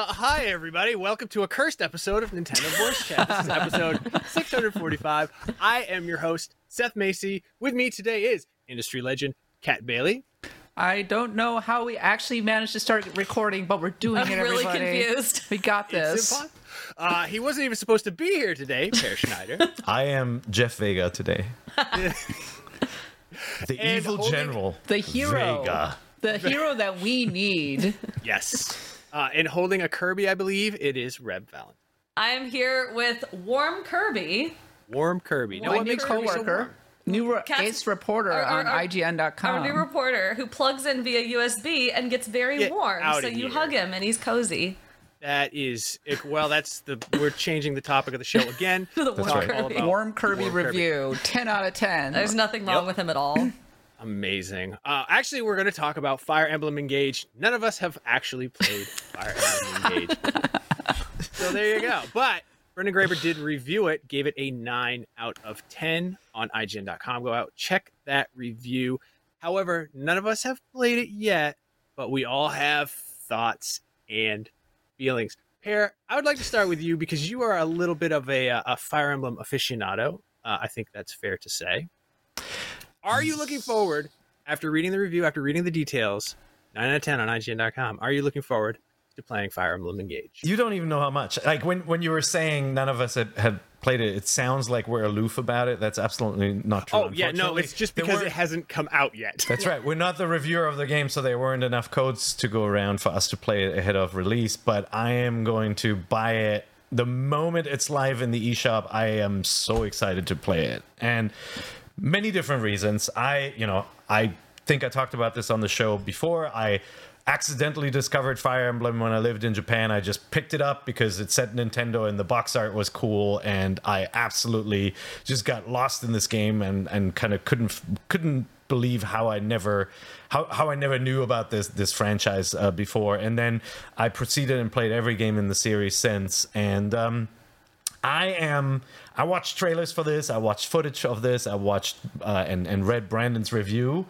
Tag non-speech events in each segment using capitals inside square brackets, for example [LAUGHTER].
Uh, hi everybody! Welcome to a cursed episode of Nintendo Voice Chat. This is episode [LAUGHS] 645. I am your host, Seth Macy. With me today is industry legend Kat Bailey. I don't know how we actually managed to start recording, but we're doing it. I'm really Everybody, confused. we got this. Uh, he wasn't even supposed to be here today, Peer Schneider. [LAUGHS] I am Jeff Vega today. [LAUGHS] the And evil general. The hero, Vega. the hero that we need. yes. Uh, and holding a Kirby, I believe it is Reb Valen. I am here with Warm Kirby, Warm Kirby. Now, My what new makes Kirby so coworker, warm? new re- Cats- ace reporter our- our- on our- IGN.com. our new reporter who plugs in via USB and gets very Get warm. So you here. hug him and he's cozy. That is well. That's the we're changing the topic of the show again. [LAUGHS] The Warm right. Kirby. Warm Kirby Warm Kirby. review, ten out of ten. There's nothing wrong Yep. with him at all. [LAUGHS] Amazing. Uh, actually, we're going to talk about Fire Emblem Engage. None of us have actually played [LAUGHS] Fire Emblem Engage. so there you go. But Brendan Graeber did review it, gave it a 9 out of 10 on IGN.com. Go out, check that review. However, none of us have played it yet, but we all have thoughts and feelings. Peer, I would like to start with you because you are a little bit of a, uh, a Fire Emblem aficionado. Uh, I think that's fair to say. Are you looking forward after reading the review, after reading the details, 9 out of 10 on IGN.com, are you looking forward to playing Fire Emblem Engage? You don't even know how much. Like when, when you were saying none of us had, had played it, it sounds like we're aloof about it. That's absolutely not true. Oh, yeah, no, it's just because it hasn't come out yet. [LAUGHS] That's right. We're not the reviewer of the game, so there weren't enough codes to go around for us to play it ahead of release. But I am going to buy it the moment it's live in the eShop. I am so excited to play it, and many different reasons. I, you know, I think I talked about this on the show before. I accidentally discovered Fire Emblem when I lived in Japan. I just picked it up because it said Nintendo and the box art was cool, and I absolutely just got lost in this game and and kind of couldn't couldn't believe how I never how, how I never knew about this this franchise uh, before. And then I proceeded and played every game in the series since, and. um I am. I watched trailers for this. I watched footage of this. I watched uh, and and read Brendan's review,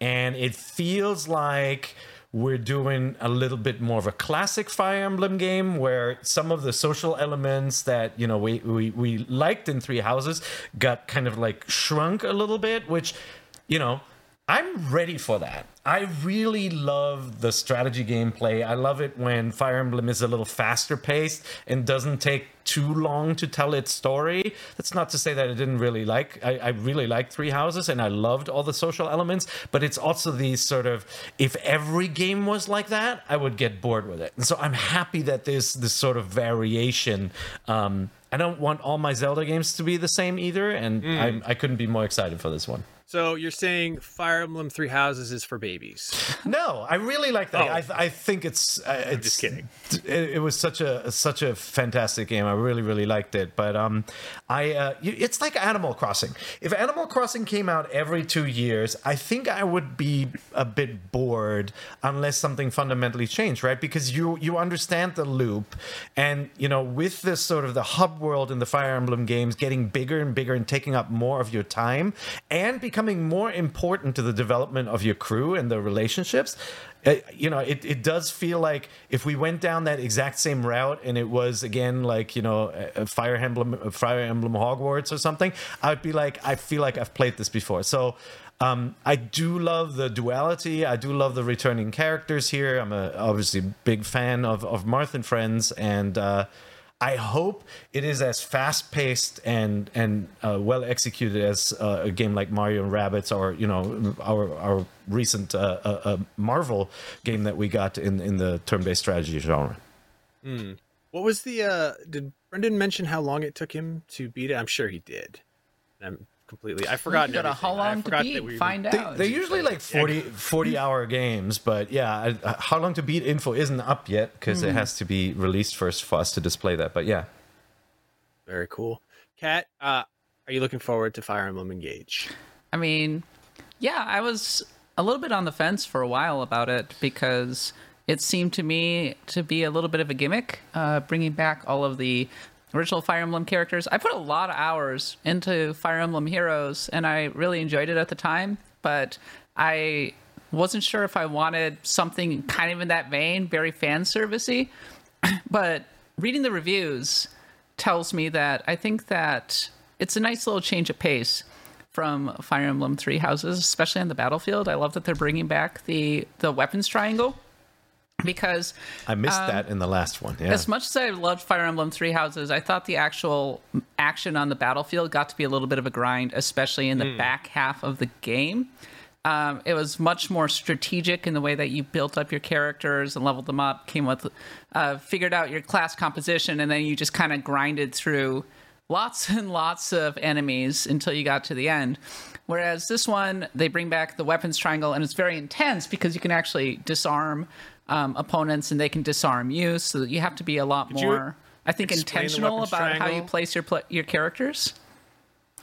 and it feels like we're doing a little bit more of a classic Fire Emblem game where some of the social elements that you know we we, we liked in Three Houses got kind of like shrunk a little bit, which you know I'm ready for that. I really love the strategy gameplay. I love it when Fire Emblem is a little faster paced and doesn't take too long to tell its story. That's not to say that I didn't really like. I, I really liked Three Houses and I loved all the social elements, but it's also these sort of if every game was like that, I would get bored with it. And so I'm happy that there's this sort of variation. Um, I don't want all my Zelda games to be the same either, and I, I couldn't be more excited for this one. So you're saying Fire Emblem Three Houses is for babies? [LAUGHS] No, I really like that. Oh. I, I think it's uh, it's just kidding. It, it was such a such a fantastic game. I really really liked it. But um, I uh, it's like Animal Crossing. If Animal Crossing came out every two years, I think I would be a bit bored unless something fundamentally changed, right? Because you you understand the loop, and you know with this sort of the hub world in the Fire Emblem games getting bigger and bigger and taking up more of your time and becoming more important to the development of your crew and the relationships. uh, you know, it, it does feel like if we went down that exact same route and it was again like you know a- Fire Emblem, a Fire Emblem Hogwarts or something, I'd be like, I feel like I've played this before. So um, I do love the duality. I do love the returning characters here. I'm obviously a obviously big fan of of Marth and Friends, and uh, I hope it is as fast paced and and uh, well executed as uh, a game like Mario and Rabbids, or you know our our recent uh, uh, uh, Marvel game that we got in in the turn based strategy genre. What was the? uh Did Brendan mention how long it took him to beat it? I'm sure he did. I'm completely. I forgot. You got a how long to beat? Find They, out. they're usually like 40, 40 hour games, but yeah, I- uh, how long to beat info isn't up yet because it has to be released first for us to display that. But yeah, Very cool. Kat, uh, are you looking forward to Fire Emblem Engage? I mean, yeah, I was a little bit on the fence for a while about it because it seemed to me to be a little bit of a gimmick, uh, bringing back all of the original Fire Emblem characters. I put a lot of hours into Fire Emblem Heroes, and I really enjoyed it at the time, but I wasn't sure if I wanted something kind of in that vein, very fan servicey. [CLEARS THROAT] but reading the reviews tells me that I think that it's a nice little change of pace from Fire Emblem Three Houses, especially on the battlefield. I love that they're bringing back the the weapons triangle because I missed that in the last one. Yeah. as much as I loved Fire Emblem Three Houses, I thought the actual action on the battlefield got to be a little bit of a grind, especially in the back half of the game. Um, it was much more strategic in the way that you built up your characters and leveled them up, came with, uh, figured out your class composition, and then you just kind of grinded through lots [LAUGHS] and lots of enemies until you got to the end. Whereas this one, they bring back the weapons triangle, and it's very intense because you can actually disarm um, opponents and they can disarm you. So you have to be a lot more, I think, intentional about how you place your pla your characters.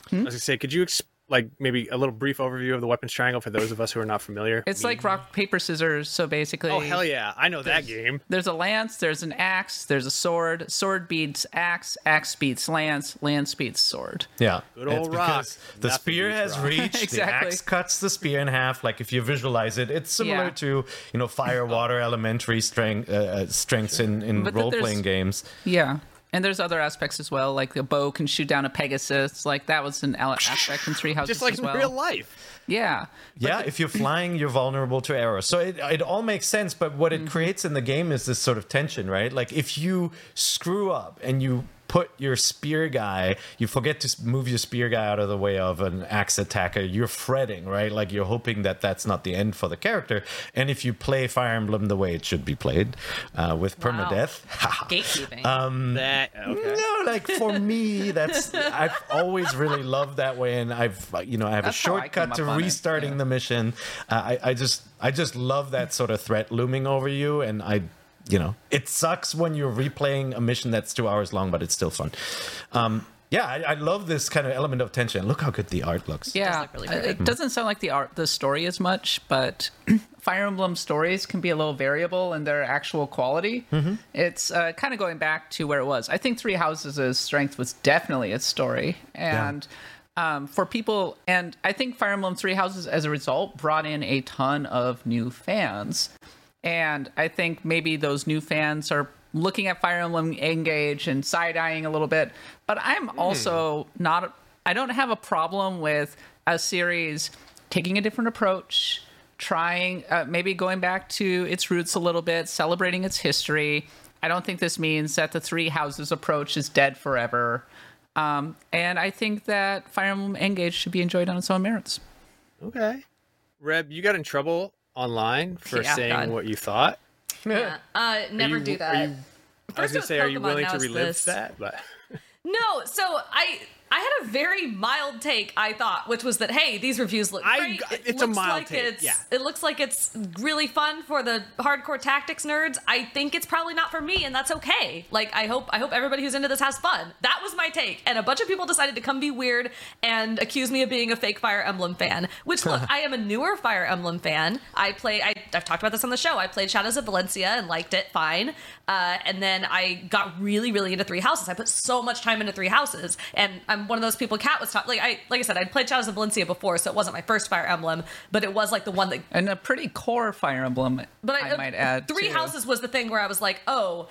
As I was gonna say, could you ex- like maybe a little brief overview of the weapons triangle for those of us who are not familiar? It's Me- like rock paper scissors. So basically, oh hell yeah, I know that game. There's a lance, there's an axe, there's a sword. Sword beats axe, axe beats lance, lance beats sword. Yeah, Good old It's rock. The spear has rock. reached. Exactly. [LAUGHS] The axe cuts the spear in half. Like if you visualize it, it's similar Yeah. to you know fire, water, [LAUGHS] elementary strength uh, uh, strengths in in But role playing games. Yeah. And there's other aspects as well, like the bow can shoot down a Pegasus. Like that was an ele- aspect in Three Houses Just like as in real life. Yeah. Yeah, if you're flying, you're vulnerable to arrows. So it, it all makes sense. But what Mm-hmm. it creates in the game is this sort of tension, right? Like if you screw up and you put your spear guy, you forget to move your spear guy out of the way of an axe attacker, you're fretting, right? Like you're hoping that that's not the end for the character. And if you play Fire Emblem the way it should be played, uh, with Wow. permadeath, [LAUGHS] Gatekeeping. Um, That okay. no, like for me, that's I've always really loved that way, and I've you know I have That's a shortcut to up on it, restarting yeah. the mission. Uh, I I just I just love that sort of threat looming over you, and I you know it sucks when you're replaying a mission that's two hours long, but it's still fun. Um, yeah, I, I love this kind of element of tension. Look how good the art looks. Yeah. look really Uh. It doesn't sound like the art, the story as much, but [CLEARS THROAT] Fire Emblem stories can be a little variable in their actual quality. Mm-hmm. It's uh, kind of going back to where it was. I think Three Houses' strength was definitely its story, and. Um, for people, and I think Fire Emblem Three Houses, as a result, brought in a ton of new fans. And I think maybe those new fans are looking at Fire Emblem Engage and side eyeing a little bit. But I'm also not, I don't have a problem with a series taking a different approach, trying, uh, maybe going back to its roots a little bit, celebrating its history. I don't think this means that the Three Houses approach is dead forever. Um, and I think that Fire Emblem Engage should be enjoyed on its own merits. Okay. Reb, you got in trouble online for Yeah, saying God. what you thought. yeah. Uh, never you- do that. you- I was First gonna was say, are you willing to it's relive this. that? But No, so I I had a very mild take, I thought, which was that hey, these reviews look I- great. It it's a mild like take, It's, yeah. It looks like it's really fun for the hardcore tactics nerds. I think it's probably not for me, and that's okay. Like I hope I hope everybody who's into this has fun. That was my take, and a bunch of people decided to come be weird and accuse me of being a fake Fire Emblem fan. Which look, [LAUGHS] I am a newer Fire Emblem fan. I play. I, I've talked about this on the show. I played Shadows of Valencia and liked it fine. Uh, and then I got really, really into Three Houses. I put so much time into Three Houses, and I'm one of those people. Kat was talking like I like I said, I'd played Shadows of Valencia before, so it wasn't my first Fire Emblem, but it was like the one that. and a pretty core Fire Emblem. But I, I uh, might add Three too. Houses was the thing where I was like, oh.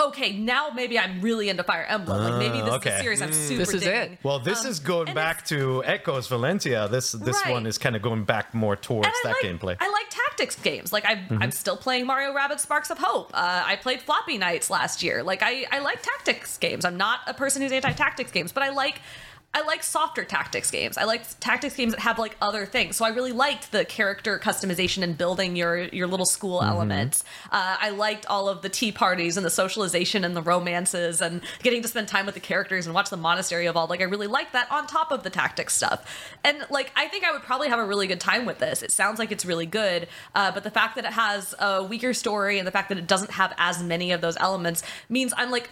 Okay, now maybe I'm really into Fire Emblem. Like maybe this is okay. a series I'm super This is digging. it. Well, this Um, is going back to Echoes Valencia. This this Right. one is kind of going back more towards that like, gameplay. I like tactics games. Like I'm, Mm-hmm. I'm still playing Mario Rabbids Sparks of Hope. Uh, I played Floppy Knights last year. Like I, I like tactics games. I'm not a person who's anti-tactics games, but I like. I like softer tactics games. I like tactics games that have like other things. So I really liked the character customization and building your your little school Mm-hmm. elements. Uh, I liked all of the tea parties and the socialization and the romances and getting to spend time with the characters and watch the monastery evolve. Like I really liked that on top of the tactics stuff. And like I think I would probably have a really good time with this. It sounds like it's really good, uh, but the fact that it has a weaker story and the fact that it doesn't have as many of those elements means I'm like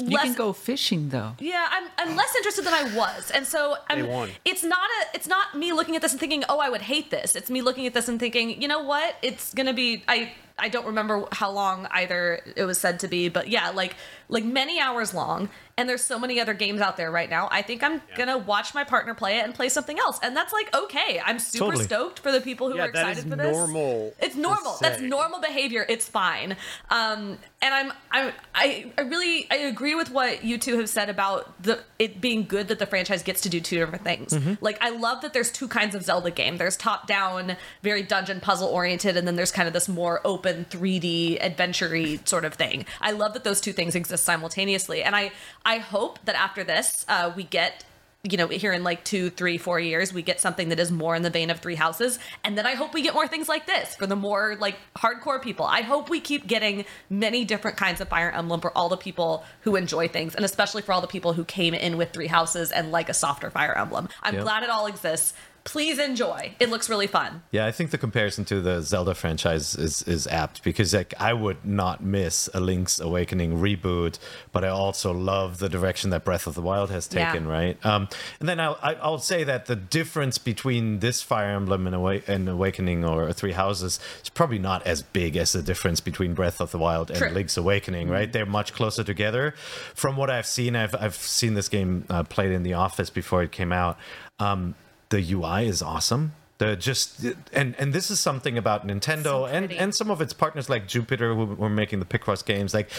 You less can go fishing though. yeah, I'm, I'm less interested than I was, and so I'm. It's not a. It's not me looking at this and thinking, oh, I would hate this. It's me looking at this and thinking, you know what? It's gonna be. I I don't remember how long either it was said to be, but yeah, like like many hours long. And there's so many other games out there right now. I think I'm gonna watch my partner play it and play something else, and that's like okay. I'm super Totally. stoked for the people who Yeah, are excited is for this. It's normal It's normal. That's normal behavior. It's fine. Um, and I'm, I'm, I, I really, I agree with what you two have said about the it being good that the franchise gets to do two different things. Like, I love that there's two kinds of Zelda game. There's top down, very dungeon puzzle oriented, and then there's kind of this more open 3D adventure sort of thing. I love that those two things exist simultaneously, and I, I hope that after this, uh, we get you know, here in like two, three, four years, we get something that is more in the vein of Three Houses. And then I hope we get more things like this for the more like hardcore people. I hope we keep getting many different kinds of Fire Emblem for all the people who enjoy things, and especially for all the people who came in with Three Houses and like a softer Fire Emblem. I'm Yep. glad it all exists. Please enjoy. It looks really fun. Yeah, I think the comparison to the Zelda franchise is is apt because like I would not miss a Link's Awakening reboot, but I also love the direction that Breath of the Wild has Yeah. taken, right? Um, and then I'll I- I'll say that the difference between this Fire Emblem and, Awa- and Awakening or Three Houses is probably not as big as the difference between Breath of the Wild and True. Link's Awakening, right? They're much closer together. From what I've seen, I've I've seen this game uh, played in the office before it came out. Um, the UI is awesome. The just and and this is something about Nintendo So and and some of its partners like Jupiter who were making the Picross games. Like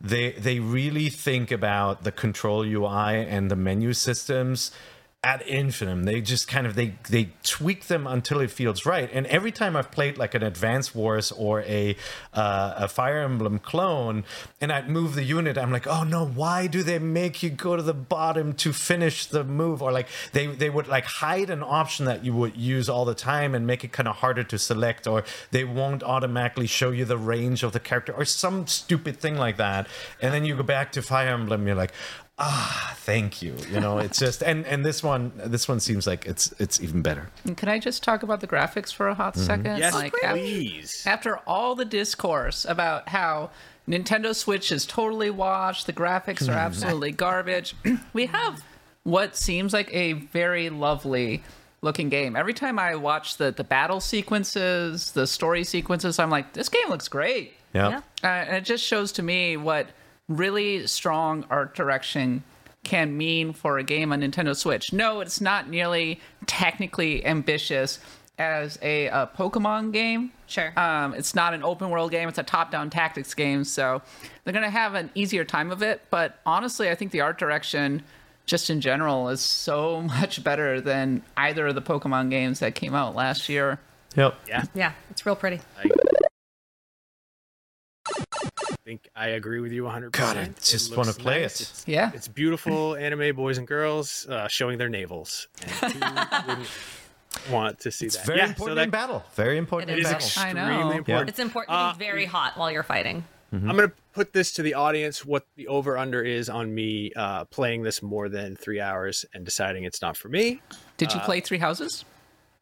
they they really think about the control UI and the menu systems ad infinitum. They just kind of they they tweak them until it feels right. And every time I've played like an Advance Wars or a uh, a Fire Emblem clone, and I'd move the unit, I'm like, oh no, why do they make you go to the bottom to finish the move? Or like they they would like hide an option that you would use all the time and make it kind of harder to select, or they won't automatically show you the range of the character, or some stupid thing like that. And then you go back to Fire Emblem, you're like. Ah, thank you. You know, it's [LAUGHS] just and and this one this one seems like it's it's even better. And can I just talk about the graphics for a hot Mm-hmm. second? Yes, af- please. after all the discourse about how Nintendo Switch is totally washed, the graphics are absolutely garbage, [CLEARS THROAT] we have what seems like a very lovely looking game. Every time I watch the, the battle sequences, the story sequences, I'm like, this game looks great. Yeah. Uh, and it just shows to me what really strong art direction can mean for a game on Nintendo Switch. No, it's not nearly technically ambitious as a, uh Pokemon game. Sure. Um, it's not an open world game, it's a top down tactics game. So they're going to have an easier time of it. But honestly, I think the art direction, just in general, is so [LAUGHS] much better than either of the Pokemon games that came out last year. Yep. Yeah, Yeah, it's real pretty. I think I agree with you 100%. God, I just wanna play nice. it. It's, Yeah. it's beautiful anime boys and girls uh, showing their navels. And [LAUGHS] want to see It's that? very yeah, important so that in battle. Very important It in is battle. I extremely know. important. It's important to Uh, be very hot while you're fighting. I'm gonna put this to the audience: what the over under is on me uh, playing this more than three hours and deciding it's not for me. Did Uh, you play Three Houses?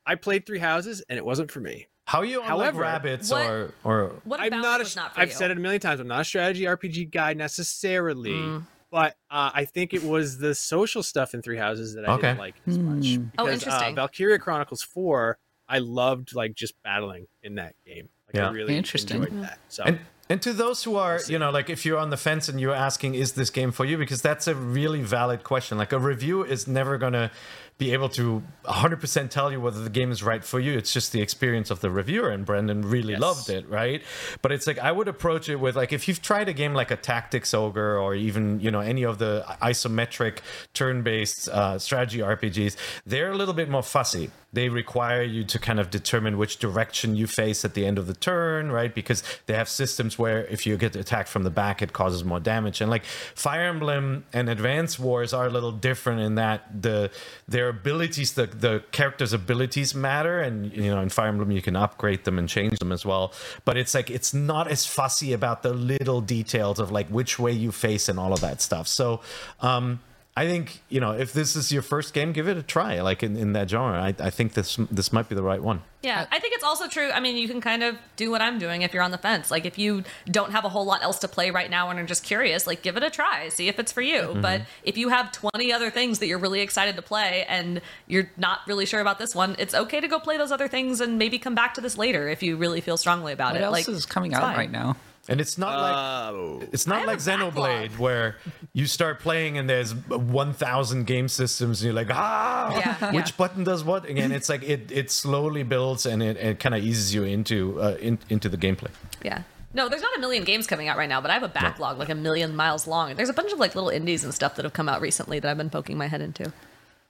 I played Three Houses and it wasn't for me. How you on like However, Rabbids what- or or What I'm not, a, was not for I've you? said it a million times. I'm not a strategy RPG guy necessarily, Mm. but uh, I think it was the social stuff in Three Houses that I Okay. didn't like as much. Oh, Because, interesting. Uh, Valkyria Chronicles Four, I loved like just battling in that game. Like, Yeah. I really Interesting. enjoyed that. So And and to those who are, you know, like if you're on the fence and you're asking, is this game for you? Because that's a really valid question. Like a review is never gonna be able to 100% tell you whether the game is right for you. It's just the experience of the reviewer, and Brendan really Yes. loved it, right? But it's like I would approach it with like if you've tried a game like a Tactics Ogre or even you know any of the isometric turn-based uh, strategy RPGs, they're a little bit more fussy. They require you to kind of determine which direction you face at the end of the turn, right? Because they have systems where if you get attacked from the back, it causes more damage. And like Fire Emblem and Advance Wars are a little different in that the their abilities, the the characters' abilities matter, and you know in Fire Emblem you can upgrade them and change them as well. But it's like it's not as fussy about the little details of like which way you face and all of that stuff. So. um I think you know if this is your first game, give it a try. Like in, in that genre, I, I think this this might be the right one. Yeah, I think it's also true. I mean, you can kind of do what I'm doing if you're on the fence. Like, if you don't have a whole lot else to play right now and are just curious, like, give it a try, see if it's for you. Mm-hmm. But if you have 20 other things that you're really excited to play and you're not really sure about this one, it's okay to go play those other things and maybe come back to this later if you really feel strongly about What it. else like, is coming out fine. right now? And it's not like Oh. it's not like a backlog. Xenoblade where you start playing and there's 1,000 game systems and you're like ah Yeah, [LAUGHS] which yeah. button does what again. It's like it it slowly builds and it, it kind of eases you into uh, in, into the gameplay. Yeah. No, there's not a million games coming out right now, but I have a backlog like a million miles long. There's a bunch of like little indies and stuff that have come out recently that I've been poking my head into.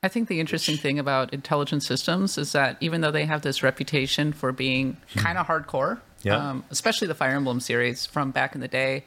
I think the interesting thing about intelligent systems is that even though they have this reputation for being kind of hardcore, Yeah. um, especially the Fire Emblem series from back in the day,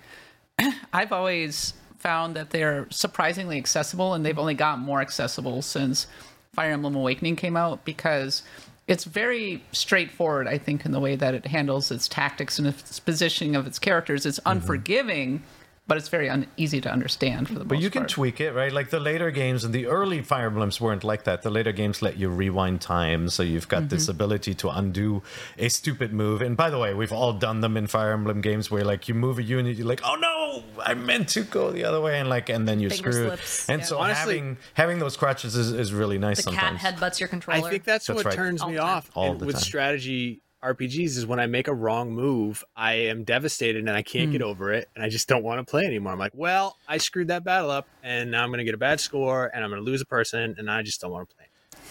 [CLEARS THROAT] I've always found that they're surprisingly accessible, and they've only gotten more accessible since Fire Emblem Awakening came out because it's very straightforward, I think, in the way that it handles its tactics and its positioning of its characters. It's unforgiving, but it's very un- easy to understand for the But most you can part. tweak it, right? Like the later games and the early Fire Emblems weren't like that. The later games let you rewind time, so you've got this Mm-hmm. ability to undo a stupid move. And by the way, we've all done them in Fire Emblem games where like you move a unit, you're like, oh no, I meant to go the other way, and like and then you're Finger screwed. slips, And yeah. so Honestly- having having those crutches is, is really nice The sometimes. cat headbutts your controller I think that's, That's what right. turns All me time. off All in- the with time. strategy RPGs is when I make a wrong move, I am devastated and I can't Hmm. get over it, and I just don't want to play anymore. I'm like, well, I screwed that battle up, and now I'm going to get a bad score, and I'm going to lose a person, and I just don't want to play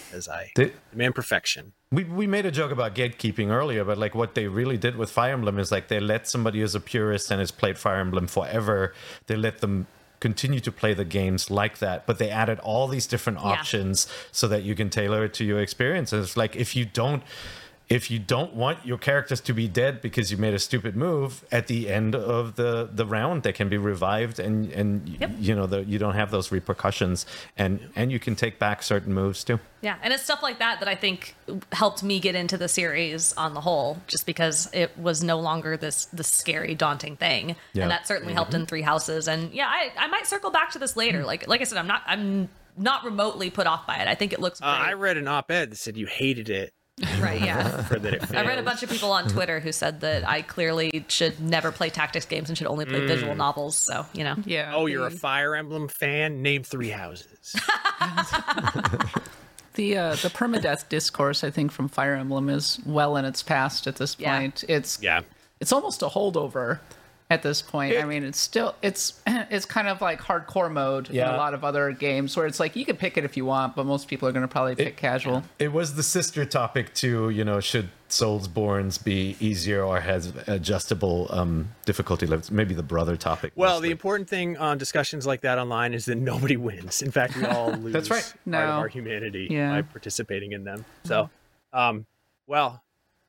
because I Did- demand perfection. We, we made a joke about gatekeeping earlier, but like what they really did with Fire Emblem is like they let somebody who's a purist and has played Fire Emblem forever, they let them continue to play the games like that, but they added all these different options so that you can tailor it to your experience. And it's like if you don't if you don't want your characters to be dead because you made a stupid move at the end of the the round they can be revived and and Yep. you know the, you don't have those repercussions and and you can take back certain moves too Yeah, and it's stuff like that that I think helped me get into the series on the whole, just because it was no longer this this scary, daunting thing, Yeah. and that certainly helped in Three Houses. And yeah, I, I might circle back to this later. Like like I said, I'm not I'm not remotely put off by it. I think it looks Uh. I read an op-ed that said you hated it [LAUGHS] right, yeah. that it I read a bunch of people on [LAUGHS] Twitter who said that I clearly should never play tactics games and should only play visual novels. So you know, Yeah. Oh, you're a Fire Emblem fan? Name three houses. [LAUGHS] The uh, the permadeath discourse, I think, from Fire Emblem is well in its past at this point. Yeah. point. It's Yeah. it's almost a holdover at this point. I mean, it's still it's [CLEARS THROAT] it's kind of like hardcore mode in Yeah. a lot of other games where it's like you can pick it if you want, but most people are going to probably pick casual. It was the sister topic to, you know, should Soulsbornes be easier or has adjustable um, difficulty levels? Maybe the brother topic. Well, mostly. the important thing on discussions like that online is that nobody [LAUGHS] wins. In fact, we all [LAUGHS] lose That's right. part No. of our humanity Yeah. by participating in them. So, um, well,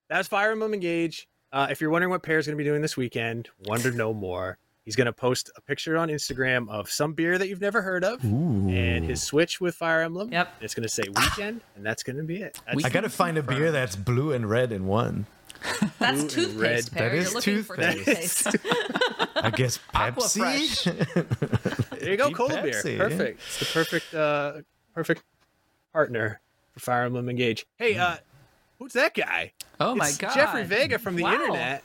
that's Fire Emblem Engage. Uh, if you're wondering what Peer's going to be doing this weekend, wonder no more. He's going to post a picture on Instagram of some beer that you've never heard of and his Switch with Fire Emblem. Yep. It's going to say weekend, and that's going to be it. That's I got to find a beer that's blue and red in one. [LAUGHS] that's Blue and red. toothpaste. Peer. That You're is for toothpaste. toothpaste. [LAUGHS] [LAUGHS] I guess Pepsi. There you go, Deep cold Pepsi. beer. Perfect. It's the perfect, uh, perfect partner for Fire Emblem Engage. Hey, uh, who's that guy? Oh my It's god. Jeffrey Vega from the Wow. internet.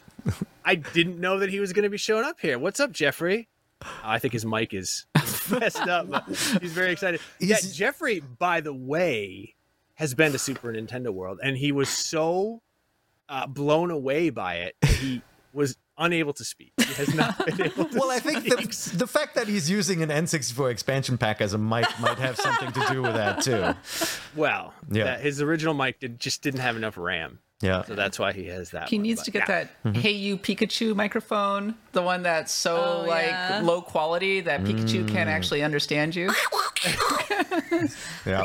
I didn't know that he was going to be showing up here. What's up, Jeffrey? Oh, I think his mic is [LAUGHS] messed up. But he's very excited. yeah, Jeffrey, by the way, has been to Super Nintendo World, and he was so uh, blown away by it that he was unable to speak. He has not [LAUGHS] been able to Well, I think the, the fact that he's using an N64 expansion pack as a mic might have something to do with that too. Well, Yeah. that his original mic did, just didn't have enough RAM, Yeah. so that's why he has that. He one. needs But to get yeah. that "Hey You Pikachu" microphone, the one that's so Oh, like yeah. low quality that Pikachu Mm. can't actually understand you. [LAUGHS] Yeah.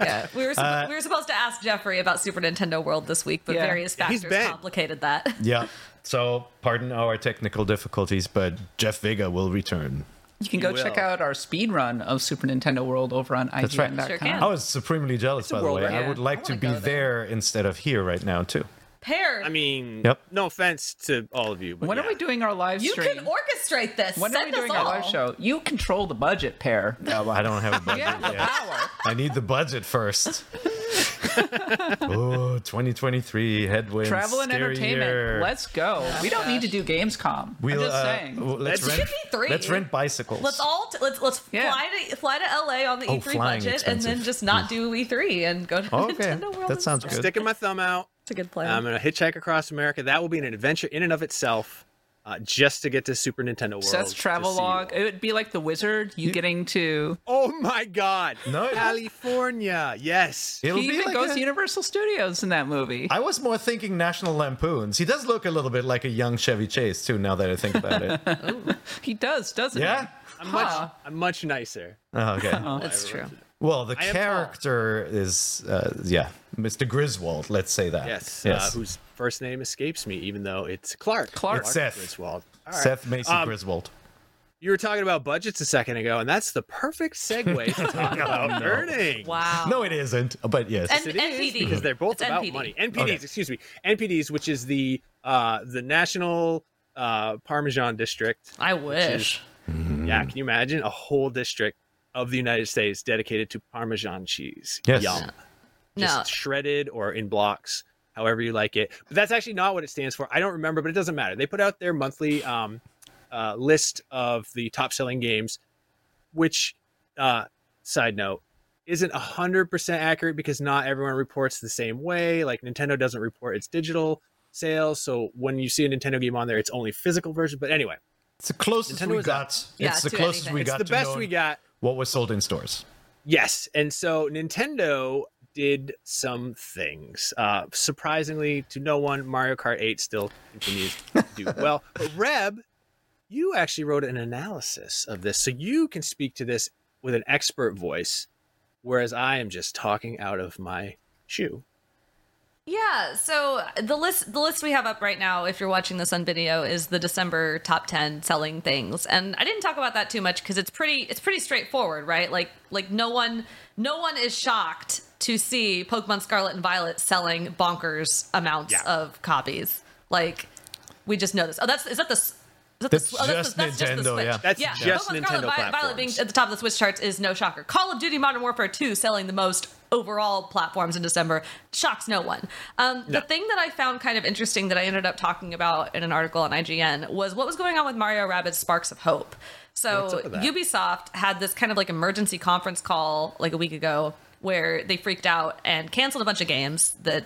Yeah, We were, suppo- we were supposed to ask Jeffrey about Super Nintendo World this week, but Yeah. various factors complicated that. Yeah. [LAUGHS] So, pardon our technical difficulties, but Jeff Vega will return. you can go will. check out our speed run of Super Nintendo World over on That's right. Sure. I was supremely jealous, a by the way. record. I would like I to be there. there. instead of here right now, too. Peer, I mean, Yep. no offense to all of you, but When yeah. are we doing our live you stream? can orchestrate this. when are we doing us our all. live show? You control the budget, Peer. Oh, [LAUGHS] I don't have a budget You have the yet. power. I need the budget first. [LAUGHS] oh, 2023 headwinds. Travel and entertainment. year. Let's go. we don't need to do Gamescom. We'll, I'm just uh, saying. w- let's Let's- rent. Should be three. Let's rent bicycles. Let's all t- let's let's Yeah. fly to fly to LA on the Oh, E3 flying budget and then just not do E3 and go to Oh, okay, Nintendo World. that sounds instead. good. sticking my thumb out. It's a good plan. I'm gonna hitchhike across America. That will be an adventure in and of itself, uh, just to get to Super Nintendo World. Seth's travel log. It would be like the wizard. You getting to. Oh my God! No. California. Yes. It'll he be even like goes a- to Universal Studios in that movie. I was more thinking National Lampoons. He does look a little bit like a young Chevy Chase too. Now that I think about it. [LAUGHS] he does, doesn't he? yeah. I'm Huh. much. I'm much nicer. Oh, okay. That's true. Well, the I character is uh, yeah, Mr. Griswold. Let's say that. Yes. Yes. Uh, whose first name escapes me, even though it's Clark. Clark. It's Seth. Griswold. All right. Seth Macy Um, Griswold. You were talking about budgets a second ago, and that's the perfect segue to [LAUGHS] talk about earnings. Wow. No, it isn't. But yes. And- It is NPD. because they're both It's about NPD. money. NPDs, Okay. excuse me, NPDs, which is the uh, the National uh, Parmesan District. I wish. Yeah, can you imagine a whole district of the United States dedicated to Parmesan cheese? Yes. Yum. No. Just shredded or in blocks, however you like it. But that's actually not what it stands for. I don't remember, but it doesn't matter. They put out their monthly um, uh, list of the top selling games, which, uh, side note, isn't 100% accurate because not everyone reports the same way. Like Nintendo doesn't report its digital sales. So when you see a Nintendo game on there, it's only physical version. But anyway, It's the closest Nintendo we got. Yeah, it's the closest anything. we it's got the to best knowing we got. What was sold in stores. Yes, and so Nintendo did some things. Uh, surprisingly to no one, Mario Kart 8 still continues to do [LAUGHS] well. But Reb, you actually wrote an analysis of this, so you can speak to this with an expert voice, whereas I am just talking out of my shoe. Yeah, so the list the list we have up right now, if you're watching this on video, is the December top ten selling things. And I didn't talk about that too much because it's pretty it's pretty straightforward, right? Like like no one no one is shocked to see Pokemon Scarlet and Violet selling bonkers amounts Yeah. of copies. Like we just know this. Oh, that's is that the that that's, s- oh, just that's the Nintendo, Switch. yeah. That's yeah, just Pokemon Nintendo Scarlet and Violet being at the top of the Switch charts is no shocker. Call of Duty Modern Warfare 2 selling the most overall platforms in December shocks no one. Um, No. The thing that I found kind of interesting that I ended up talking about in an article on IGN was what was going on with Mario Rabbids Sparks of Hope. So up with that? Ubisoft had this kind of like emergency conference call like a week ago where they freaked out and canceled a bunch of games that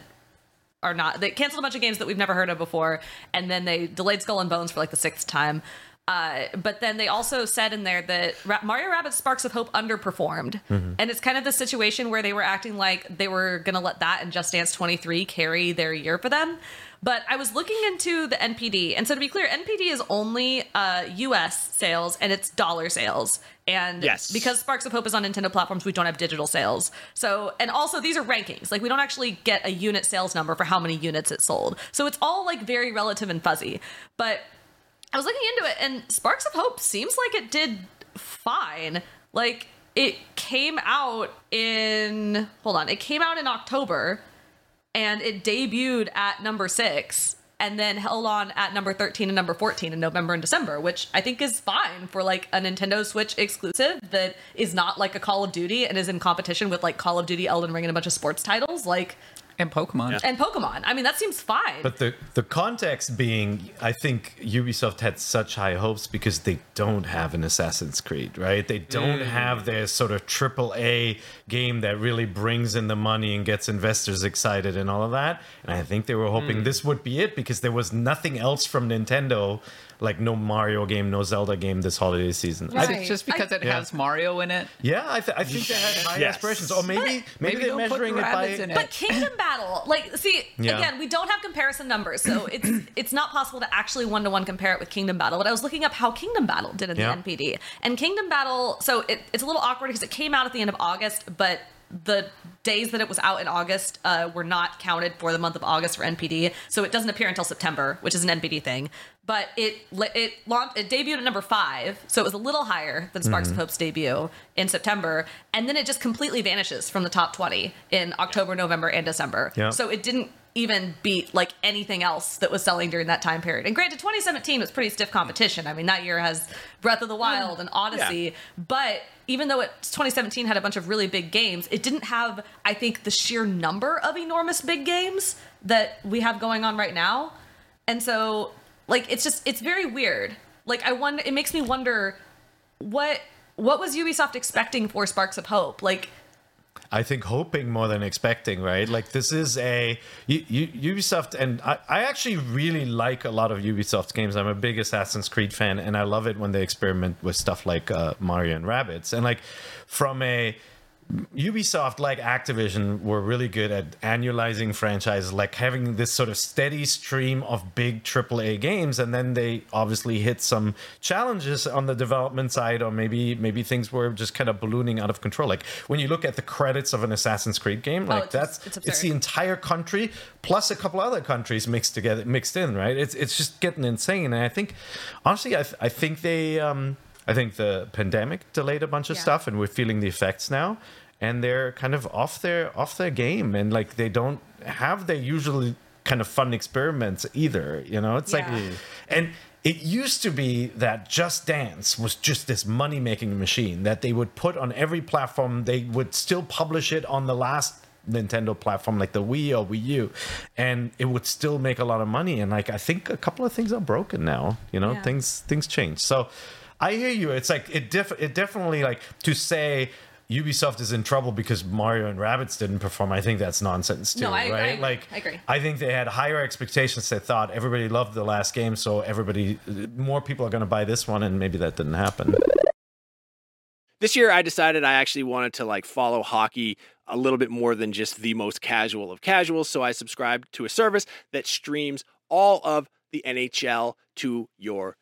are not they canceled a bunch of games that we've never heard of before and then they delayed skull and bones for like the sixth time uh, but then they also said in there that Ra- Mario Rabbids Sparks of Hope underperformed. And it's kind of the situation where they were acting like they were going to let that and Just Dance 23 carry their year for them. But I was looking into the NPD. And so to be clear, NPD is only uh, US sales and it's dollar sales. And Yes. because Sparks of Hope is on Nintendo platforms, we don't have digital sales. So, and also these are rankings. Like we don't actually get a unit sales number for how many units it sold. So it's all like very relative and fuzzy. But I was looking into it, and Sparks of Hope seems like it did fine. Like it came out in hold on, it came out in October, and it debuted at number six and then held on at number 13 and number 14 in November and December, which I think is fine for like a Nintendo Switch exclusive that is not like a Call of Duty and is in competition with like Call of Duty, Elden Ring, and a bunch of sports titles. Like, and Pokemon. and Pokemon. I mean, that seems fine. But the the context being, I think Ubisoft had such high hopes because they don't have an Assassin's Creed, right? They don't Mm. have their sort of triple A game that really brings in the money and gets investors excited and all of that. And I think they were hoping Mm. this would be it because there was nothing else from Nintendo, like no Mario game, no Zelda game this holiday season. I Is it just because I- it has Mario in it? yeah, I, th- I think they had high Yes. aspirations, or maybe maybe, Maybe they're don't put measuring it by. Rabbids in it. But Kingdom Battle, like, see, Yeah. again, we don't have comparison numbers, so it's [CLEARS THROAT] it's not possible to actually one to one compare it with Kingdom Battle. But I was looking up how Kingdom Battle did in Yeah. the NPD, and Kingdom Battle, so it, it's a little awkward because it came out at the end of August, but the days that it was out in August uh, were not counted for the month of August for NPD, so it doesn't appear until September, which is an NPD thing. But it it launched it debuted at number five, so it was a little higher than Sparks of Hope's debut in September, and then it just completely vanishes from the top twenty in October, November, and December. Yeah. So it didn't even beat like anything else that was selling during that time period. And granted, 2017 was pretty stiff competition. I mean, that year has Breath of the Wild and Odyssey, but even though it 2017 had a bunch of really big games, it didn't have, I think, the sheer number of enormous big games that we have going on right now. And so, like, it's just it's very weird. Like, I wonder. It makes me wonder what what was Ubisoft expecting for Sparks of Hope? Like, I think hoping more than expecting, right? Like this is a Ubisoft, and I, I actually really like a lot of Ubisoft games. I'm a big Assassin's Creed fan, and I love it when they experiment with stuff like uh, Mario and Rabbids. And like from a Ubisoft, like Activision, were really good at annualizing franchises, like having this sort of steady stream of big AAA games, and then they obviously hit some challenges on the development side, or maybe maybe things were just kind of ballooning out of control. Like when you look at the credits of an Assassin's Creed game, like it's- that's it's it's, the entire country plus a couple other countries mixed together, mixed in, right? It's it's just getting insane, and I think honestly, I th- I think they. um I think the pandemic delayed a bunch of Yeah. stuff, and we're feeling the effects now. And they're kind of off their off their game, and like they don't have their usually kind of fun experiments either. You know, it's Yeah. like, and it used to be that Just Dance was just this money making machine that they would put on every platform. They would still publish it on the last Nintendo platform, like the Wii or Wii U, and it would still make a lot of money. And like I think a couple of things are broken now. You know, Yeah. things things change. So I hear you. It's like it def- it definitely like to say. Ubisoft is in trouble because Mario and Rabbids didn't perform. I think that's nonsense too, No, I- I right? agree. like, I agree. I think they had higher expectations. They thought everybody loved the last game, so everybody, more people are going to buy this one, and maybe that didn't happen. This year, I decided I actually wanted to like follow hockey a little bit more than just the most casual of casuals. So I subscribed to a service that streams all of the NHL to your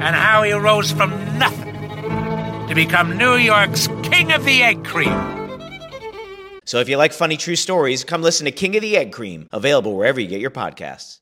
and how he rose from nothing to become New York's King of the Egg Cream. So if you like funny true stories, come listen to King of the Egg Cream, available wherever you get your podcasts.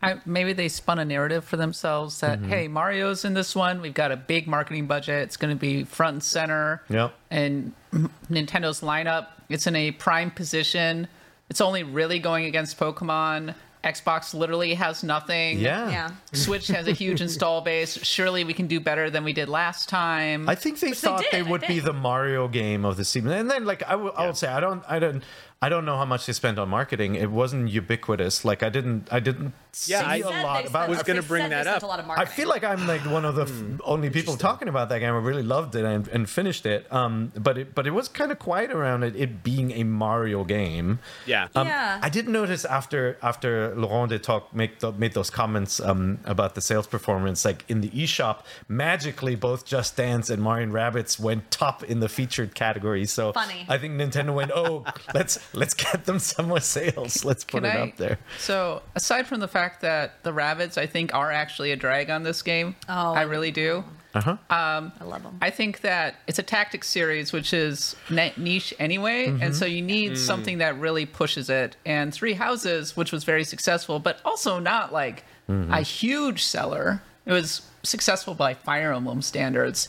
I, maybe they spun a narrative for themselves that mm-hmm. hey mario's in this one we've got a big marketing budget it's going to be front and center Yep. and [CLEARS THROAT] nintendo's lineup it's in a prime position it's only really going against pokemon xbox literally has nothing Yeah. Yeah. switch has a huge install base surely we can do better than we did last time I think they Which thought they, did, I would be the Mario game of the season, and then like I will I will say I don't I don't I don't know how much they spent on marketing. It wasn't ubiquitous. Like I didn't I didn't Yeah, see I- a lot about. spent- was gonna bring that spent up. A lot of I feel like I'm like one of the f- only people talking about that game. I really loved it and, and finished it. Um, but it but it was kind of quiet around it. It being a Mario game. Yeah. Um, Yeah. I did notice after after Laurent did talk make the, made those comments um, about the sales performance, like in the eShop, magically both Just Dance and Mario and Rabbids went top in the featured category. So Funny. I think Nintendo went, oh, [LAUGHS] let's let's get them some more sales. Let's put Can it I- up there. So, aside from the fact that the Rabbids, I think, are actually a drag on this game, Oh, I really do. Uh huh. I love them. I think that it's a tactics series, which is ni- niche anyway, mm-hmm. and so you need mm. something that really pushes it. And Three Houses, which was very successful, but also not like mm-hmm. a huge seller. It was successful by Fire Emblem standards.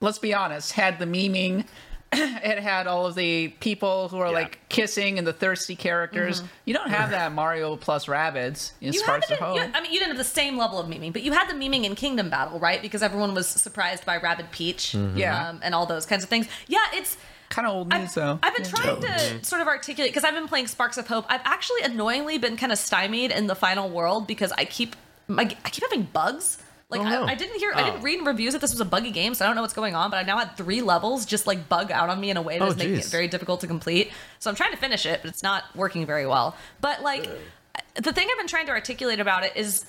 Let's be honest, had the memeing. [CLEARS THROAT] it had all of the people who are like kissing and the thirsty characters. Mm-hmm. You don't have that Mario plus Rabbids in You Sparks of Hope. you, I mean, you didn't have the same level of memeing, but you had the memeing in Kingdom Battle, right? Because everyone was surprised by Rabbid Peach, mm-hmm. Yeah. um, and all those kinds of things. Yeah, it's kind of old news I've, though. I've been trying to mm-hmm. sort of articulate because I've been playing Sparks of Hope. I've actually annoyingly been kind of stymied in the final world because I keep my, I keep having bugs. Like Oh, no. I, I didn't hear, I didn't oh. read in reviews that this was a buggy game, so I don't know what's going on. But I've now had three levels just like bug out on me in a way that's Oh, making it very difficult to complete. So I'm trying to finish it, but it's not working very well. But like the thing I've been trying to articulate about it is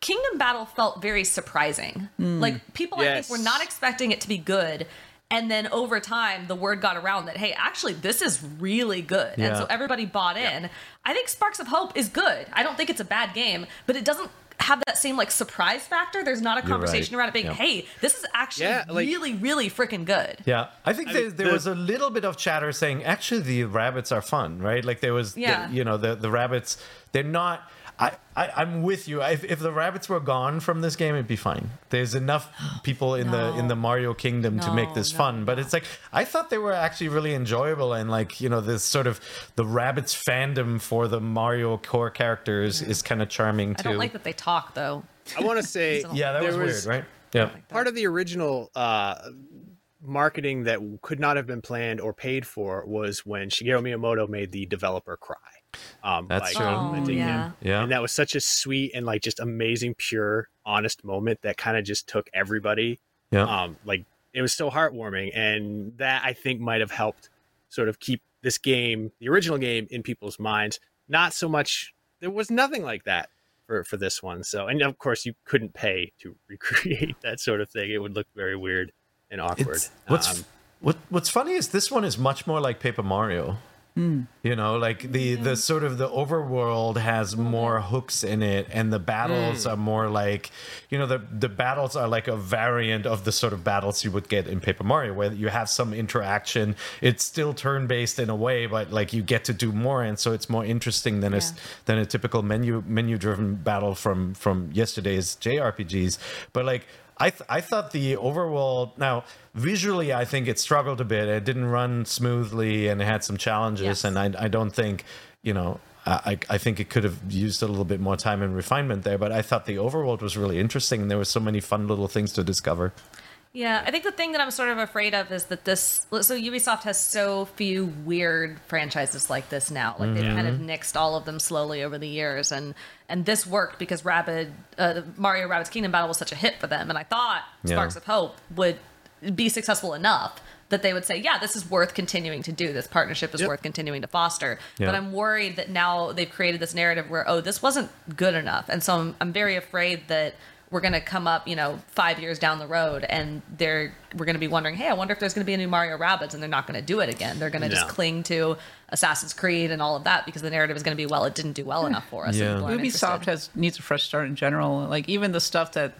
Kingdom Battle felt very surprising. Hmm. Like people I Yes. think were not expecting it to be good. And then over time, the word got around that, hey, actually, this is really good. And so everybody bought in. I think Sparks of Hope is good. I don't think it's a bad game, but it doesn't have that same like surprise factor. There's not a conversation right. around it being, Yep. hey, this is actually Yeah, like- really, really freaking good. Yeah, I think there, there the- was a little bit of chatter saying actually the Rabbids are fun, right? Like there was, the- you know, the the Rabbids. They're not. I, I I'm with you. If, if the Rabbids were gone from this game, it'd be fine. There's enough [GASPS] people in the in the Mario Kingdom to make this no, fun. But it's like I thought they were actually really enjoyable and like you know this sort of the Rabbids fandom for the Mario core characters is kind of charming too. I don't like that they talk, though. I want to [LAUGHS] say yeah, that there was, weird, right? Yeah. part of the original uh, marketing that could not have been planned or paid for was when Shigeru Miyamoto made the developer cry. Um, That's by true. implementing Oh, him. yeah. Yeah. And that was such a sweet and like just amazing, pure, honest moment that kind of just took everybody. Yeah. Um, like it was so heartwarming, and that I think might have helped sort of keep this game, the original game, in people's minds. Not so much. There was nothing like that for for this one. So, and of course, you couldn't pay to [LAUGHS] recreate that sort of thing. It would look very weird and awkward. It's, what's Um, what what's funny is this one is much more like Paper Mario. You know, like the the sort of the overworld has more hooks in it, and the battles Mm. are more like, you know, the the battles are like a variant of the sort of battles you would get in Paper Mario, where you have some interaction. It's still turn based in a way, but like you get to do more, and so it's more interesting than a s- than a typical menu menu driven battle from from yesterday's JRPGs. But like I th- I thought the overworld now visually I think it struggled a bit. It didn't run smoothly and it had some challenges, and I I don't think you know. I, I think it could have used a little bit more time and refinement there, but I thought the overworld was really interesting and there were so many fun little things to discover. Yeah, I think the thing that I'm sort of afraid of is that this. So Ubisoft has so few weird franchises like this now. Like they've kind of Mm-hmm. nixed all of them slowly over the years, and and this worked because Rabid, uh, Mario Rabbids Kingdom Battle was such a hit for them, and I thought Yeah. Sparks of Hope would be successful enough that they would say, yeah, this is worth continuing to do. This partnership is Yep. worth continuing to foster. But I'm worried that now they've created this narrative where, oh, this wasn't good enough, and so I'm, I'm very afraid that we're going to come up, you know, five years down the road, and they're we're going to be wondering, hey, I wonder if there's going to be a new Mario Rabbids, and they're not going to do it again. They're going to just cling to Assassin's Creed and all of that because the narrative is going to be, well, it didn't do well enough for us. and Yeah. people aren't Ubisoft interested. has needs a fresh start in general. Like even the stuff that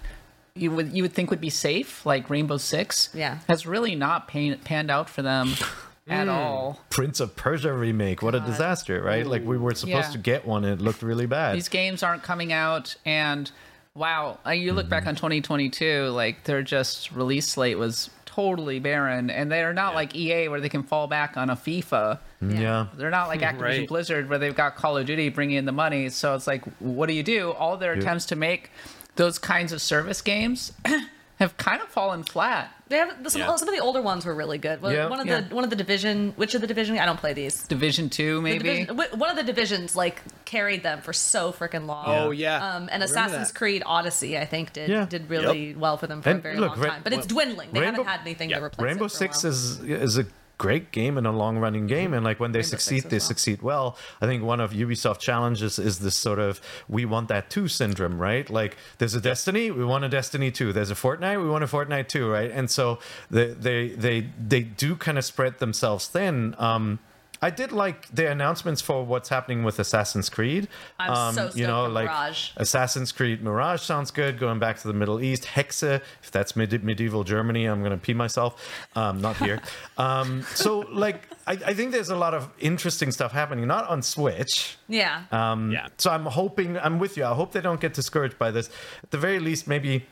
you would you would think would be safe, like Rainbow Six, Yeah. has really not pan, panned out for them [SIGHS] at hmm. all. Prince of Persia remake, what a disaster, right? Like we were supposed Yeah. to get one and it looked really bad. These games aren't coming out, and wow, uh, you look Mm-hmm. back on 2022, like their just release slate was totally barren, and they are not like EA where they can fall back on a FIFA. yeah. They're not like [LAUGHS] Activision Right. Blizzard where they've got Call of Duty bringing in the money. So it's like, what do you do? All their attempts to make those kinds of service games [CLEARS THROAT] have kind of fallen flat. They have some, Yeah. some of the older ones were really good. One, Yeah. one of Yeah. the one of the division, which of the division? I don't play these. Division Two, maybe. division- one of the divisions like carried them for so freaking long. Oh yeah, Um, and remember Assassin's. Creed Odyssey, I think, did Yeah. did really well for them for And a very look, long Ra- time. But it's dwindling. They Rainbow- haven't had anything Yeah. to replace Rainbow it for a Six while. is is a great game and a long running game and like when they Rainbow succeed they well. succeed well. I think one of ubisoft challenges is this sort of we want that too syndrome right? Like there's a destiny we want a destiny too. there's a fortnite we want a fortnite too, right? And so they they they, they do kind of spread themselves thin um I did like the announcements for what's happening with Assassin's Creed. I'm um, so you stoked know, like Mirage. Assassin's Creed Mirage sounds good. Going back to the Middle East, Hexe. if that's mid- medieval Germany, I'm gonna pee myself. Um, not here. [LAUGHS] um, so like, I, I think there's a lot of interesting stuff happening, not on Switch. Yeah. Um, Yeah. So I'm hoping, I'm with you. I hope they don't get discouraged by this. At the very least, maybe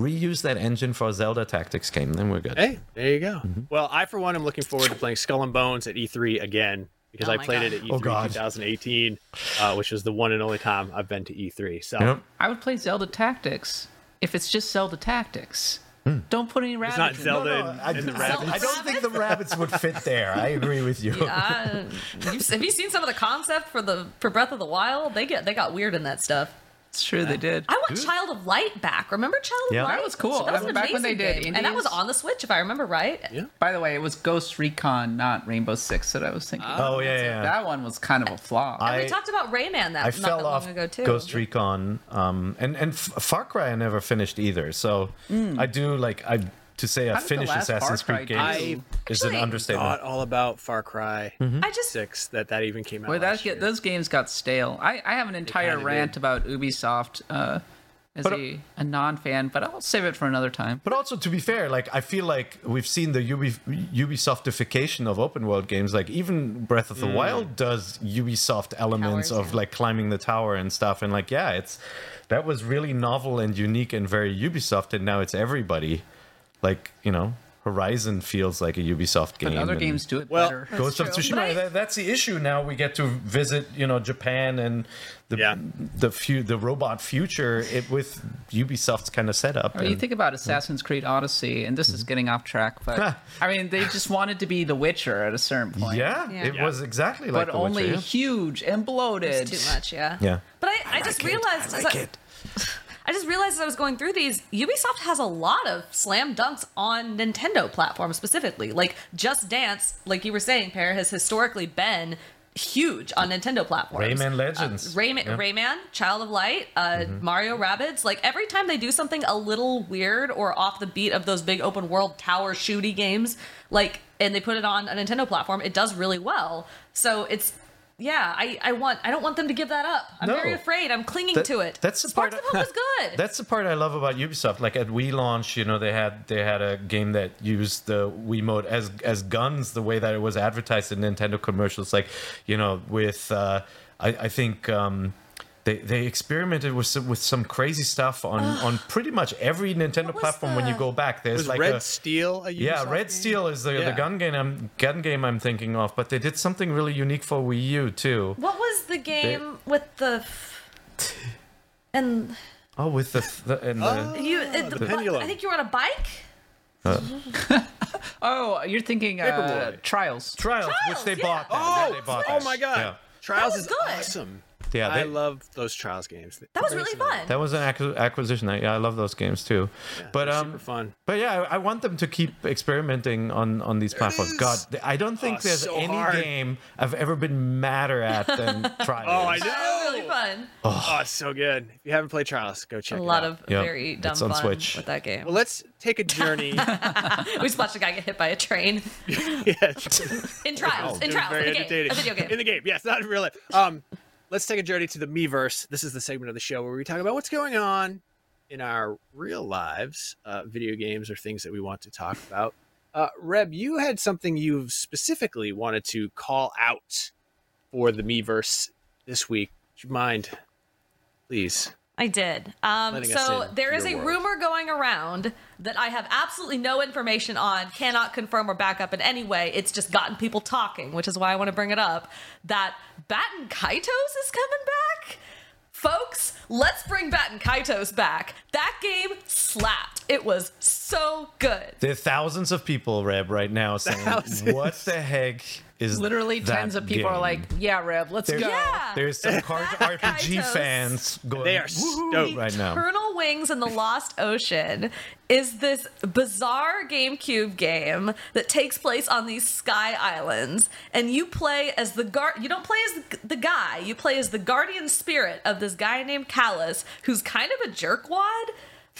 reuse that engine for a Zelda Tactics game. Then we're good. Hey, there you go. Mm-hmm. Well, I for one am looking forward to playing Skull and Bones at E3 again because Oh I played God. it at E3 Oh, God. 2018, uh, which was the one and only time I've been to E3. So Yep. I would play Zelda Tactics if it's just Zelda Tactics. Don't put any Rabbids. it's not in it. Zelda No, no, and, I, and the I- Rabbids. I don't think the Rabbids would fit there. I agree with you. Uh, you've, have you seen some of the concept for the for Breath of the Wild? They get they got weird in that stuff. It's true, they did. I want Child of Light back. Remember Child of Yeah. Light? That was cool. That was an Back when they amazing did game. and that was on the Switch, if I remember right. Yeah. By the way, it was Ghost Recon, not Rainbow Six, that I was thinking. Oh yeah, yeah. That one was kind of a flop. And I- we talked about Rayman that I not fell that off long ago too. Ghost Recon, um, and and Far Cry I never finished either. So I do like I to say I How did the finished Assassin's Creed do? games is an understatement. Thought all about Far Cry I just 6 that that even came out. Boy, that last get, year. those games got stale. I, I have an entire rant did. about Ubisoft uh, as But- a, a non fan, but I'll save it for another time. But also, to be fair, like I feel like we've seen the Ubi- Ubisoftification of open world games. Like even Breath of the Wild does Ubisoft elements Towers, of yeah. like climbing the tower and stuff. And like, yeah, it's that was really novel and unique and very Ubisoft. And now it's everybody. Like you know, Horizon feels like a Ubisoft game. But other games do it Well, better. Ghost of. Tsushima. I, that, that's the issue. Now we get to visit, you know, Japan and the Yeah. the few the robot future it with Ubisoft's kind of setup. Or you and- think about Assassin's Creed Odyssey, and this is Mm-hmm. getting off track, but [LAUGHS] I mean, they just wanted to be The Witcher at a certain point. yeah, Yeah. it Yeah. was exactly like But The Witcher, only yeah. huge and bloated. it's too much, yeah. Yeah. But I, I, just realized I as like I- it. I just realized as I was going through these, Ubisoft has a lot of slam dunks on Nintendo platforms specifically. Like Just Dance, like you were saying, Peer, has historically been huge on Nintendo platforms. Rayman Legends. Uh, Rayman, Yeah. Rayman, Child of Light, uh, Mario Rabbids. Like every time they do something a little weird or off the beat of those big open world tower shooty games, like and they put it on a Nintendo platform, it does really well. So it's yeah, I, I want I don't want them to give that up. I'm No. very afraid. I'm clinging That- to it. that's the Sparks part of Hope was good. [LAUGHS] That's the part I love about Ubisoft. Like at Wii launch, you know, they had they had a game that used the Wiimote as as guns, the way that it was advertised in Nintendo commercials. Like, you know, with uh, I, I think um, they they experimented with some, with some crazy stuff on on pretty much every Nintendo platform. When you go back, there's Was like Red a, Steel a yeah, Red game? Steel is the, the gun game I'm gun game I'm thinking of, but they did something really unique for Wii U too. what was the game with the and Oh, with the, the and the, you it, the the, pendulum. I think you were on a bike. uh, [LAUGHS] Oh, you're thinking uh, Paperboy. Trials. Trials, which they bought. That. Oh, they bought oh my god. Yeah. Trials is good. awesome. Yeah, I they- love those Trials games. That was really fun. That was an acquisition. I, yeah, I love those games too. but um, super fun. But yeah, I, I want them to keep experimenting on on these platforms. God, I don't think Oh, there's so any hard. game I've ever been madder at than [LAUGHS] Trials. Oh, I That know. was really fun. Oh, it's so good. If you haven't played Trials, go check a it lot out. of Yep. very dumb It's on fun Switch. with that game. Well, let's take a [LAUGHS] journey. [LAUGHS] we just watched a guy get hit by a train yes. in trials. in trials, very in a game, entertaining. a video game. In the game, yes, not in real life. Um, let's take a journey to the Miiverse. This is the segment of the show where we talk about what's going on in our real lives, uh, video games or things that we want to talk about. Uh, Reb, you had something you've specifically wanted to call out for the Miiverse this week. You mind, please? I did. Um, so in there to is a world. rumor going around that I have absolutely no information on, cannot confirm or back up in any way. It's just gotten people talking, which is why I want to bring it up. That Baten Kaitos is coming back. Folks, let's bring Baten Kaitos back. That game slapped. It was so good. There are thousands of people, Reb, right now saying, Thousands. "What the heck is Literally that tens of people are like, "Yeah, Rev, let's There's, go." Yeah. there's some card RPG Kaitos. fans going. They are "Woohoo," stoked. right now. Eternal Wings and the Lost Ocean is this bizarre GameCube game that takes place on these sky islands, and you play as the guard. You don't play as the, the guy. You play as the guardian spirit of this guy named Kalas, who's kind of a jerkwad.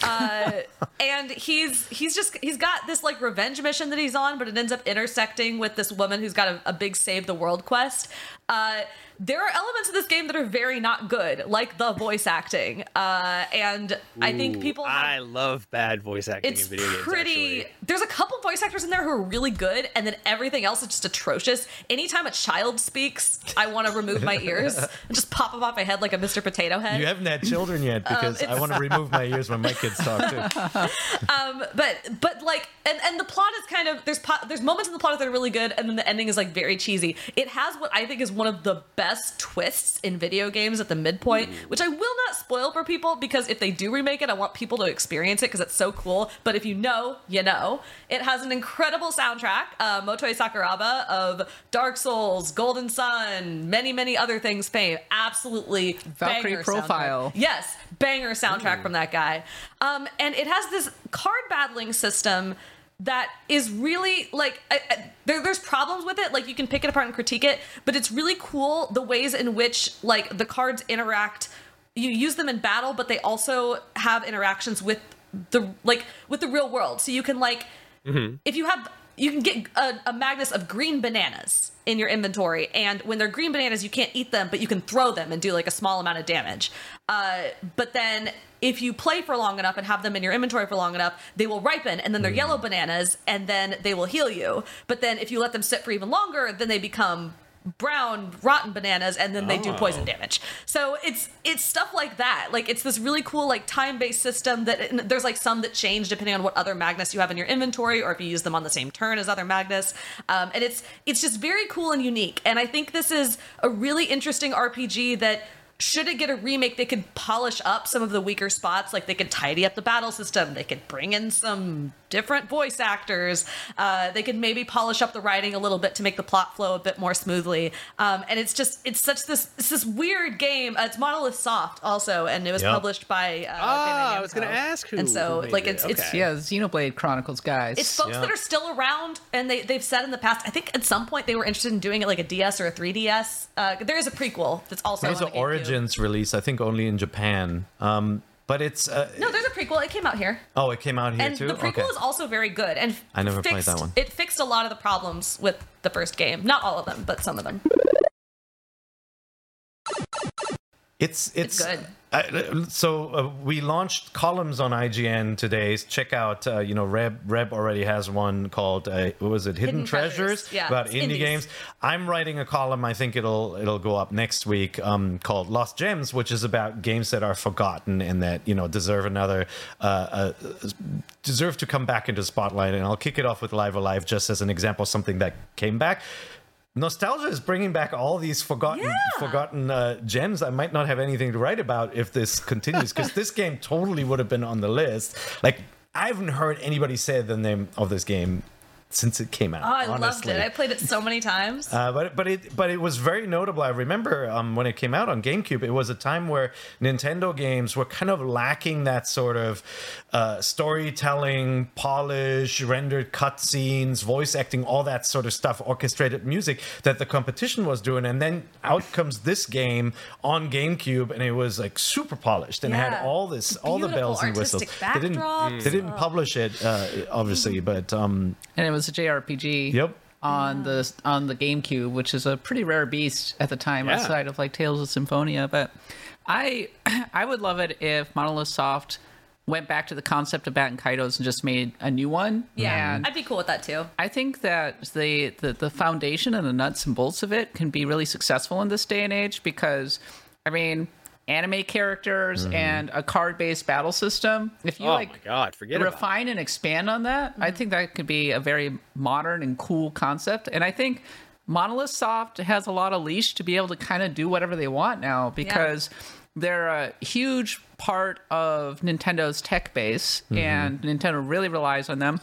Uh, and he's he's just he's got this like revenge mission that he's on, but it ends up intersecting with this woman who's got a, a big save the world quest. Uh, there are elements of this game that are very not good, like the voice acting, uh, and I think people. Have, I love bad voice acting it's in video games. pretty. actually. There's a couple voice actors in there who are really good, and then everything else is just atrocious. Anytime a child speaks, I want to remove my [LAUGHS] ears and just pop them off my head like a Mr. Potato Head. You haven't had children yet because I Um, it's- want to remove my ears when my kids talk too. [LAUGHS] um, but but like, and and the plot is kind of there's po- there's moments in the plot that are really good, and then the ending is like very cheesy. It has what I think is one of the best twists in video games at the midpoint, which I will not spoil for people because if they do remake it, I want people to experience it because it's so cool. But if you know, you know. It has an incredible soundtrack. Uh, Motoi Sakuraba of Dark Souls, Golden Sun, many many other things fame. Absolutely Valkyrie banger Profile. soundtrack. Yes, banger soundtrack from that guy. Um, and it has this card battling system that is really like I, I, there, there's problems with it. Like you can pick it apart and critique it, but it's really cool the ways in which like the cards interact. You use them in battle, but they also have interactions with the like with the real world. So you can like if you have you can get a, a magnus of green bananas in your inventory and when they're green bananas you can't eat them but you can throw them and do like a small amount of damage uh, but then if you play for long enough and have them in your inventory for long enough they will ripen and then they're yellow bananas and then they will heal you. But then if you let them sit for even longer then they become brown rotten bananas and then they do poison damage. So it's it's stuff like that. Like it's this really cool like time-based system that there's like some that change depending on what other magnets you have in your inventory or if you use them on the same turn as other magnets. Um, and it's it's just very cool and unique. And i think this is a really interesting rpg that should it get a remake, they could polish up some of the weaker spots. Like they could tidy up the battle system. They could bring in some different voice actors. Uh, they could maybe polish up the writing a little bit to make the plot flow a bit more smoothly. Um, and it's just it's such this it's this weird game. Uh, it's Monolith Soft also, and it was Yep. published by. Uh, Ah, I was gonna ask who- And so who made like it. it's it's Yeah, Xenoblade Chronicles guys. it's folks that are still around, and they they've said in the past. I think at some point they were interested in doing it like a DS or a 3DS. Uh, there is a prequel that's also There's an the Origins release, I think, only in Japan. Um, but it's uh, No, there's a prequel. It came out here. oh, it came out here and too. the prequel okay. is also very good and I never played that one. it fixed a lot of the problems with the first game not all of them but some of them It's it's, good. I- so uh, we launched columns on IGN today. Check out, uh, you know, Reb Reb already has one called uh, what was it, Hidden, Hidden Treasures, Treasures. Yeah, about indie indies. games. I'm writing a column. I think it'll it'll go up next week. Um, called Lost Gems, which is about games that are forgotten and that you know deserve another uh, uh, deserve to come back into spotlight. And I'll kick it off with Live A Live just as an example something that came back. Nostalgia is bringing back all these forgotten forgotten uh, gems. I might not have anything to write about if this continues because this game totally would have been on the list. Like I haven't heard anybody say the name of this game since it came out. oh i loved it i played it so many times [LAUGHS] Uh, but but it but it was very notable. I remember um, when it came out on GameCube, it was a time where Nintendo games were kind of lacking that sort of uh, storytelling, polish, rendered cutscenes, voice acting, all that sort of stuff, orchestrated music that the competition was doing. And then out comes this game on GameCube, and it was like super polished and had all this, all the bells and whistles. artistic They didn't backdrops. they didn't publish it uh, obviously, but um, and it was a JRPG. Yep. On the on the GameCube, which is a pretty rare beast at the time, Yeah. outside of like Tales of Symphonia. But I [CLEARS THROAT] I would love it if Monolith Soft went back to the concept of Baten Kaitos and just made a new one. yeah And i'd be cool with that too I think that the, the the foundation and the nuts and bolts of it can be really successful in this day and age because, I mean, anime characters and a card-based battle system. If you oh like my god, forget refine and expand on that, I think that could be a very modern and cool concept. And I think Monolith Soft has a lot of leash to be able to kind of do whatever they want now because they're a huge part of Nintendo's tech base, Mhm. and Nintendo really relies on them.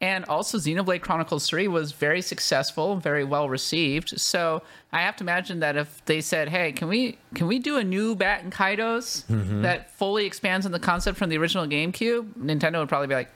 And also, Xenoblade Chronicles 3 was very successful, very well received. So I have to imagine that if they said, "Hey, can we can we do a new Baten Kaitos Mhm. that fully expands on the concept from the original GameCube?" Nintendo would probably be like,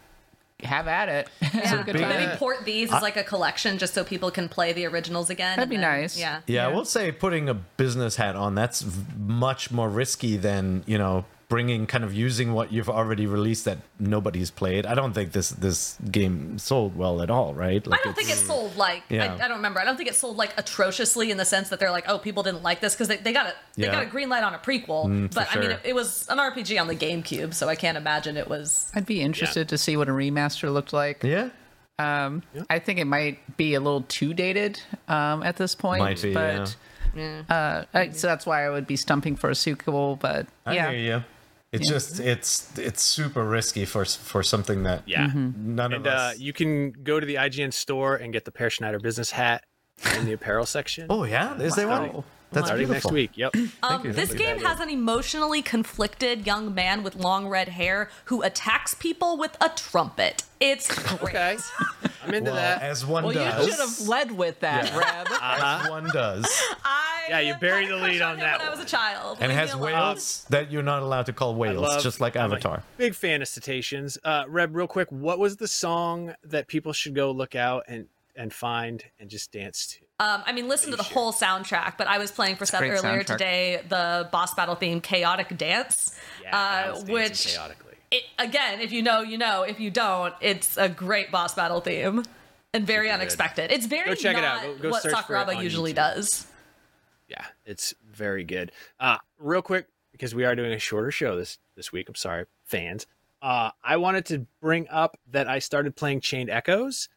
"Have at it." [LAUGHS] Have a good time. maybe port these as like a collection just so people can play the originals again That'd be then- nice. yeah Yeah, I will say putting a business hat on that's v- much more risky than you know bringing kind of using what you've already released that nobody's played. I don't think this this game sold well at all, right? I don't think it sold like Yeah. I, I don't remember. I don't think it sold like atrociously in the sense that they're like, oh, people didn't like this because they, they got a they Yeah. got a green light on a prequel. Mm, for but I mean, it, it was an RPG on the GameCube, so I can't imagine it was. I'd be interested to see what a remaster looked like. Yeah. Um, I think it might be a little too dated um, at this point. Might be, but uh, I, so that's why I would be stumping for a sequel. But I yeah, hear you. It's Yeah. just it's it's super risky for for something that Yeah. none and of uh, us. you can go to the IGN store and get the Peer Schneider business hat in the apparel section. [LAUGHS] Oh yeah, is there one? That's starting next week. Yep. Um, this game has an emotionally conflicted young man with long red hair who attacks people with a trumpet. It's great. okay. I'm into that. As one well, does. you should have led with that, Yeah. Reb. As one does. [LAUGHS] yeah, you buried the lead on that. When I was a child, And it Leave has whales that you're not allowed to call whales, love- just like I'm Avatar. Big fan of cetaceans. Uh, Reb, real quick, what was the song that people should go look out and and find and just dance to? Um, I mean, listen to the whole soundtrack, but I was playing for Seth earlier soundtrack. today the boss battle theme "Chaotic Dance," I uh, which chaotically. it, again, if you know, you know. If you don't, it's a great boss battle theme and very unexpected. It's very Go check it out. not Go- go what search Sakuraba usually YouTube. does. Yeah, it's very good. Uh, real quick, because we are doing a shorter show this this week. I'm sorry, fans. Uh, I wanted to bring up that I started playing Chained Echoes,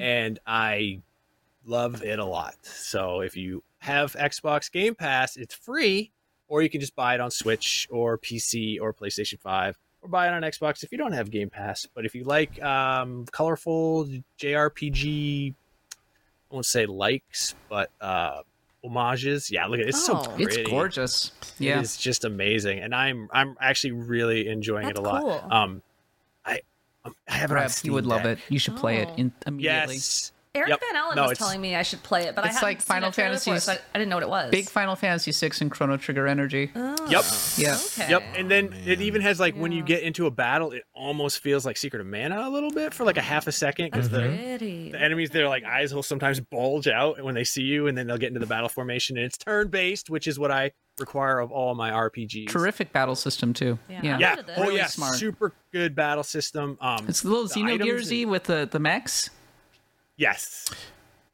and I love it a lot. So if you have Xbox Game Pass, it's free, or you can just buy it on Switch or PC or PlayStation Five, or buy it on Xbox if you don't have Game Pass. But if you like um, colorful JRPG, I won't say likes, but uh, homages. Yeah, look at it. It's so Oh. pretty. It's gorgeous. Yeah. It is just amazing, and I'm I'm actually really enjoying it a That's lot. cool. Um, I Um, I have it on Brad, you would Steam love it. You should play it in, immediately. Yes. Eric Yep. Van Allen No, was telling me I should play it, but I It's hadn't like Final a trailer for Fantasy so I, I didn't know what it was. Big Final Fantasy VI and Chrono Trigger energy. Oh, Yep. Yeah. Okay. Yep. And then it even has like when you get into a battle, it almost feels like Secret of Mana a little bit for like a half a second because the, Pretty. the enemies, their like eyes will sometimes bulge out when they see you, and then they'll get into the battle formation. And it's turn based, which is what I require of all my RPGs. Terrific battle system too. Yeah, Yeah. Yeah. Oh Really yeah. smart. Super good battle system. Um, It's a little the items Xenogearsy and- with the the mechs. Yes.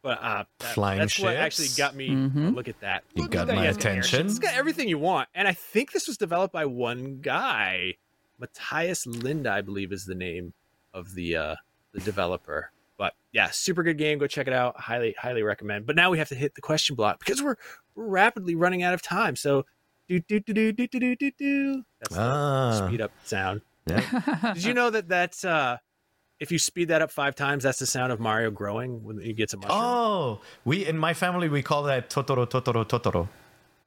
But uh, that- Flying that's what actually got me. Mm-hmm. Look at that. You Look got that. my Yes, air attention. It's got everything you want, and I think this was developed by one guy, Matthias Linda, I believe is the name of the uh, the developer. But yeah, super good game. Go check it out. Highly, highly recommend. But now we have to hit the question block because we're we're rapidly running out of time. So do do do do do do do do do. That's the Ah. speed up sound. Yeah. Did you know that that's uh, if you speed that up five times, that's the sound of Mario growing when he gets a mushroom. Oh, we in my family we call that Totoro Totoro Totoro.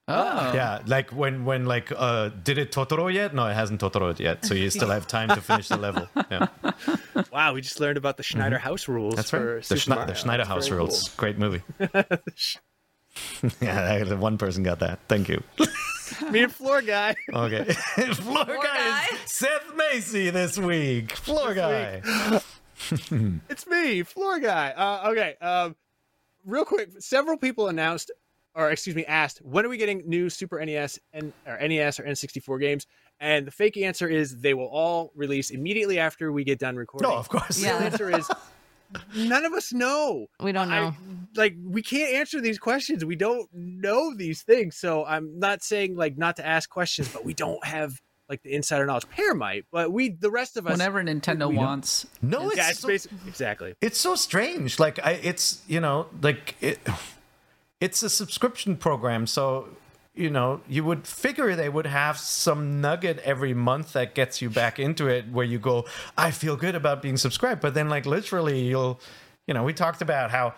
Oh. Yeah, like when when like uh did it Totoro yet? No, it hasn't Totoro yet. So you still [LAUGHS] have time to finish the level. Yeah. [LAUGHS] Wow, we just learned about the Schneider House rules. Mm-hmm. That's for right. The, Super Schne- Mario. the Schneider That's House very rules. Great movie. [LAUGHS] [LAUGHS] yeah, the one person got that. Thank you. cool. [LAUGHS] Me and Floor Guy. Okay. [LAUGHS] Floor, guy, guy? is Seth Macy this week. Floor guy. It's me, Floor Guy. Uh, okay. Um, real quick, several people announced, or excuse me, asked, when are we getting new Super NES and or NES or N64 games? And the fake answer is they will all release immediately after we get done recording. No, of course. The answer is none of us know. We don't know. I, like we can't answer these questions. We don't know these things. So I'm not saying like not to ask questions, but we don't have like the insider knowledge. Peer might, but we the rest of us Whenever Nintendo we don't- wants. No, it's Yeah, it's so- basically exactly. it's so strange like I, it's you know like it, it's a subscription program so you know you would figure they would have some nugget every month that gets you back into it where you go i feel good about being subscribed but then like literally you'll you know we talked about how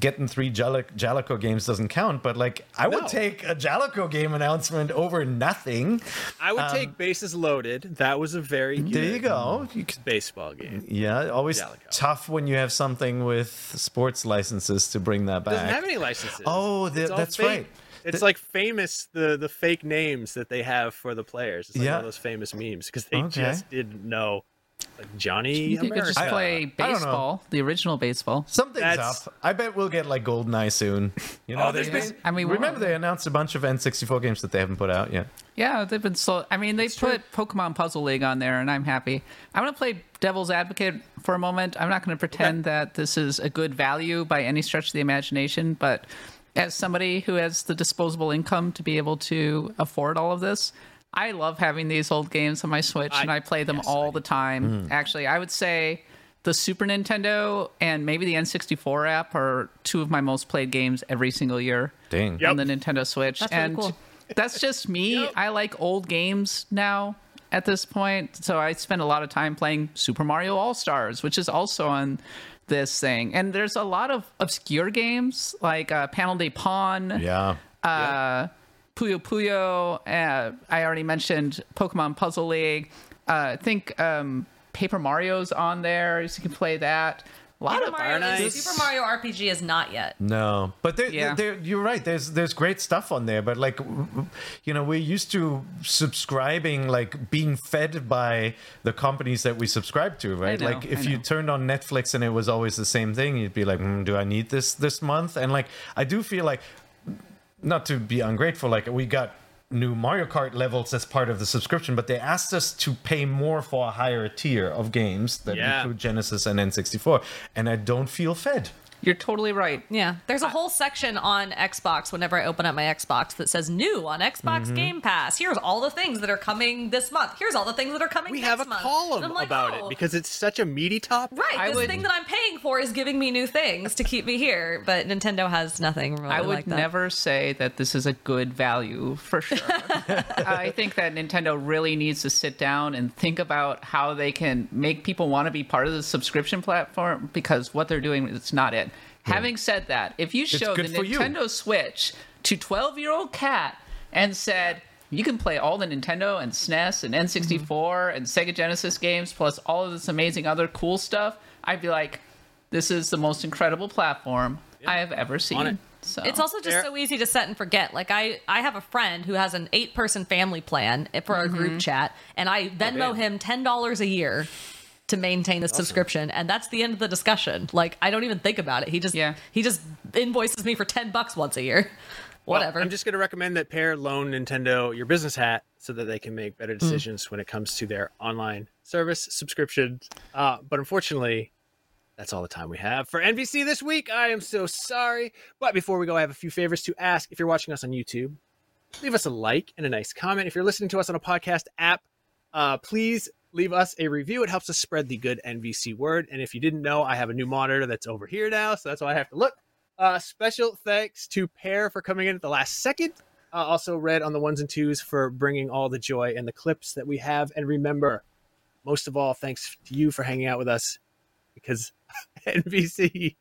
getting three Jaleco games doesn't count, but like I would take a Jaleco game announcement over nothing. I would take bases loaded. That was a very good Um, There you go. You could baseball game. Yeah, always Jaleco. tough when you have something with sports licenses to bring that back. Doesn't have any licenses. Oh, the- that's fake. right. It's like famous the the fake names that they have for the players. It's like Yeah. one of those famous memes because they Okay. just didn't know like Johnny You could just play I don't know. baseball, the original baseball. Something's That's- up. I bet we'll get like GoldenEye soon. You know, Oh, there's they- been- I mean, remember we're- they announced a bunch of N64 games that they haven't put out yet. Yeah, they've been slow. I mean, they put Pokemon Puzzle League on there, and I'm happy. I'm going to play devil's advocate for a moment. I'm not going to pretend that this is a good value by any stretch of the imagination, but as somebody who has the disposable income to be able to afford all of this, I love having these old games on my Switch, I- and I play them yes, all I the time. Hmm. Actually, I would say the Super Nintendo and maybe the N64 app are two of my most played games every single year Dang. Yep. on the Nintendo Switch. That's really and cool. that's just me. [LAUGHS] I like old games now at this point. So I spend a lot of time playing Super Mario All Stars, which is also on this thing. And there's a lot of obscure games like uh, Panel de Pon, Yeah. uh, Puyo Puyo. Uh, I already mentioned Pokemon Puzzle League. Uh, I think um, Paper Mario's on there, so you can play that. A lot Super of Mario, Nice. is, Super Mario RPG is not yet. No, but there, Yeah. there, you're right. There's there's great stuff on there, but like, w- w- you know, we're used to subscribing, like being fed by the companies that we subscribe to, right? know, like, if you turned on Netflix and it was always the same thing, you'd be like, mm, "Do I need this this month?" And like, I do feel like, not to be ungrateful, like we got new Mario Kart levels as part of the subscription, but they asked us to pay more for a higher tier of games that Yeah. include Genesis and N64, and I don't feel fed. You're totally right. Yeah, there's a whole section on Xbox whenever I open up my Xbox that says new on Xbox Mm-hmm. Game Pass. Here's all the things that are coming this month. Here's all the things that are coming we next have a month. column like, about oh, it because it's such a meaty topic. Right, I this would- thing that I'm paying for is giving me new things to keep me here, but Nintendo has nothing really I would like that. never say that this is a good value for sure. [LAUGHS] I think that Nintendo really needs to sit down and think about how they can make people want to be part of the subscription platform because what they're doing is not it. Having said that, if you showed the good you. Nintendo Switch to 12 year old Kat and said, you can play all the Nintendo and SNES and N64 and Sega Genesis games, plus all of this amazing other cool stuff, I'd be like, this is the most incredible platform I have ever seen. So It's also just so easy to set and forget. Like I, I have a friend who has an eight-person family plan for our Mm-hmm. group chat, and I Venmo damn. him ten dollars a year to maintain the subscription, and that's the end of the discussion. Like I don't even think about it. He just, Yeah. he just invoices me for ten bucks once a year. [LAUGHS] Well, Whatever. I'm just going to recommend that Peer loan Nintendo your business hat so that they can make Mm. better decisions when it comes to their online service subscription Uh, but unfortunately, that's all the time we have for NVC this week. I am so sorry. But before we go, I have a few favors to ask. If you're watching us on YouTube, leave us a like and a nice comment. If you're listening to us on a podcast app, uh, please leave us a review. It helps us spread the good NVC word. And if you didn't know, I have a new monitor that's over here now, so that's why I have to look. Uh, special thanks to Peer for coming in at the last second. Uh, also, Red on the ones and twos for bringing all the joy and the clips that we have. And remember, most of all, thanks to you for hanging out with us because [LAUGHS] NVC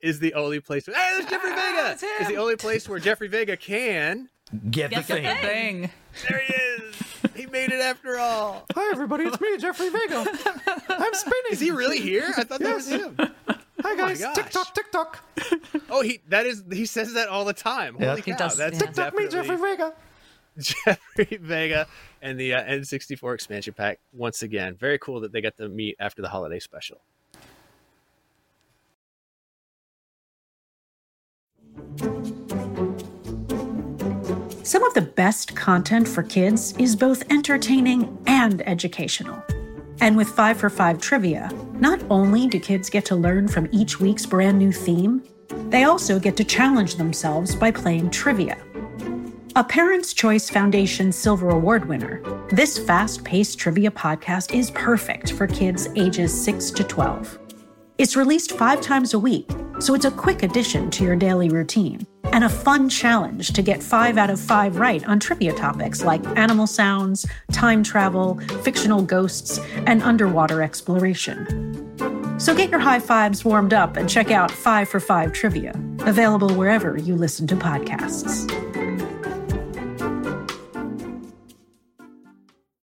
is the only place. Hey, there's Jeffrey Vega. Is the only place where Jeffrey Vega can. Get the Get the thing. thing. thing. There he is. He made it after all. [LAUGHS] Hi everybody, it's me, Jeffrey Vega. I'm spinning. Is he really here? I thought that was him. Hi guys, gosh. TikTok, TikTok. Oh, he that is he says that all the time. Holy Yeah. cow, He does, that's yeah. TikTok me, Jeffrey Vega. [LAUGHS] Jeffrey Vega and the uh, N64 expansion pack once again. Very cool that they got to meet after the holiday special. Some of the best content for kids is both entertaining and educational. And with 5 for 5 trivia, not only do kids get to learn from each week's brand new theme, they also get to challenge themselves by playing trivia. A Parents' Choice Foundation Silver Award winner, this fast paced trivia podcast is perfect for kids ages 6 to 12. It's released five times a week, so it's a quick addition to your daily routine and a fun challenge to get five out of five right on trivia topics like animal sounds, time travel, fictional ghosts, and underwater exploration. So get your high fives warmed up and check out Five for Five Trivia, available wherever you listen to podcasts.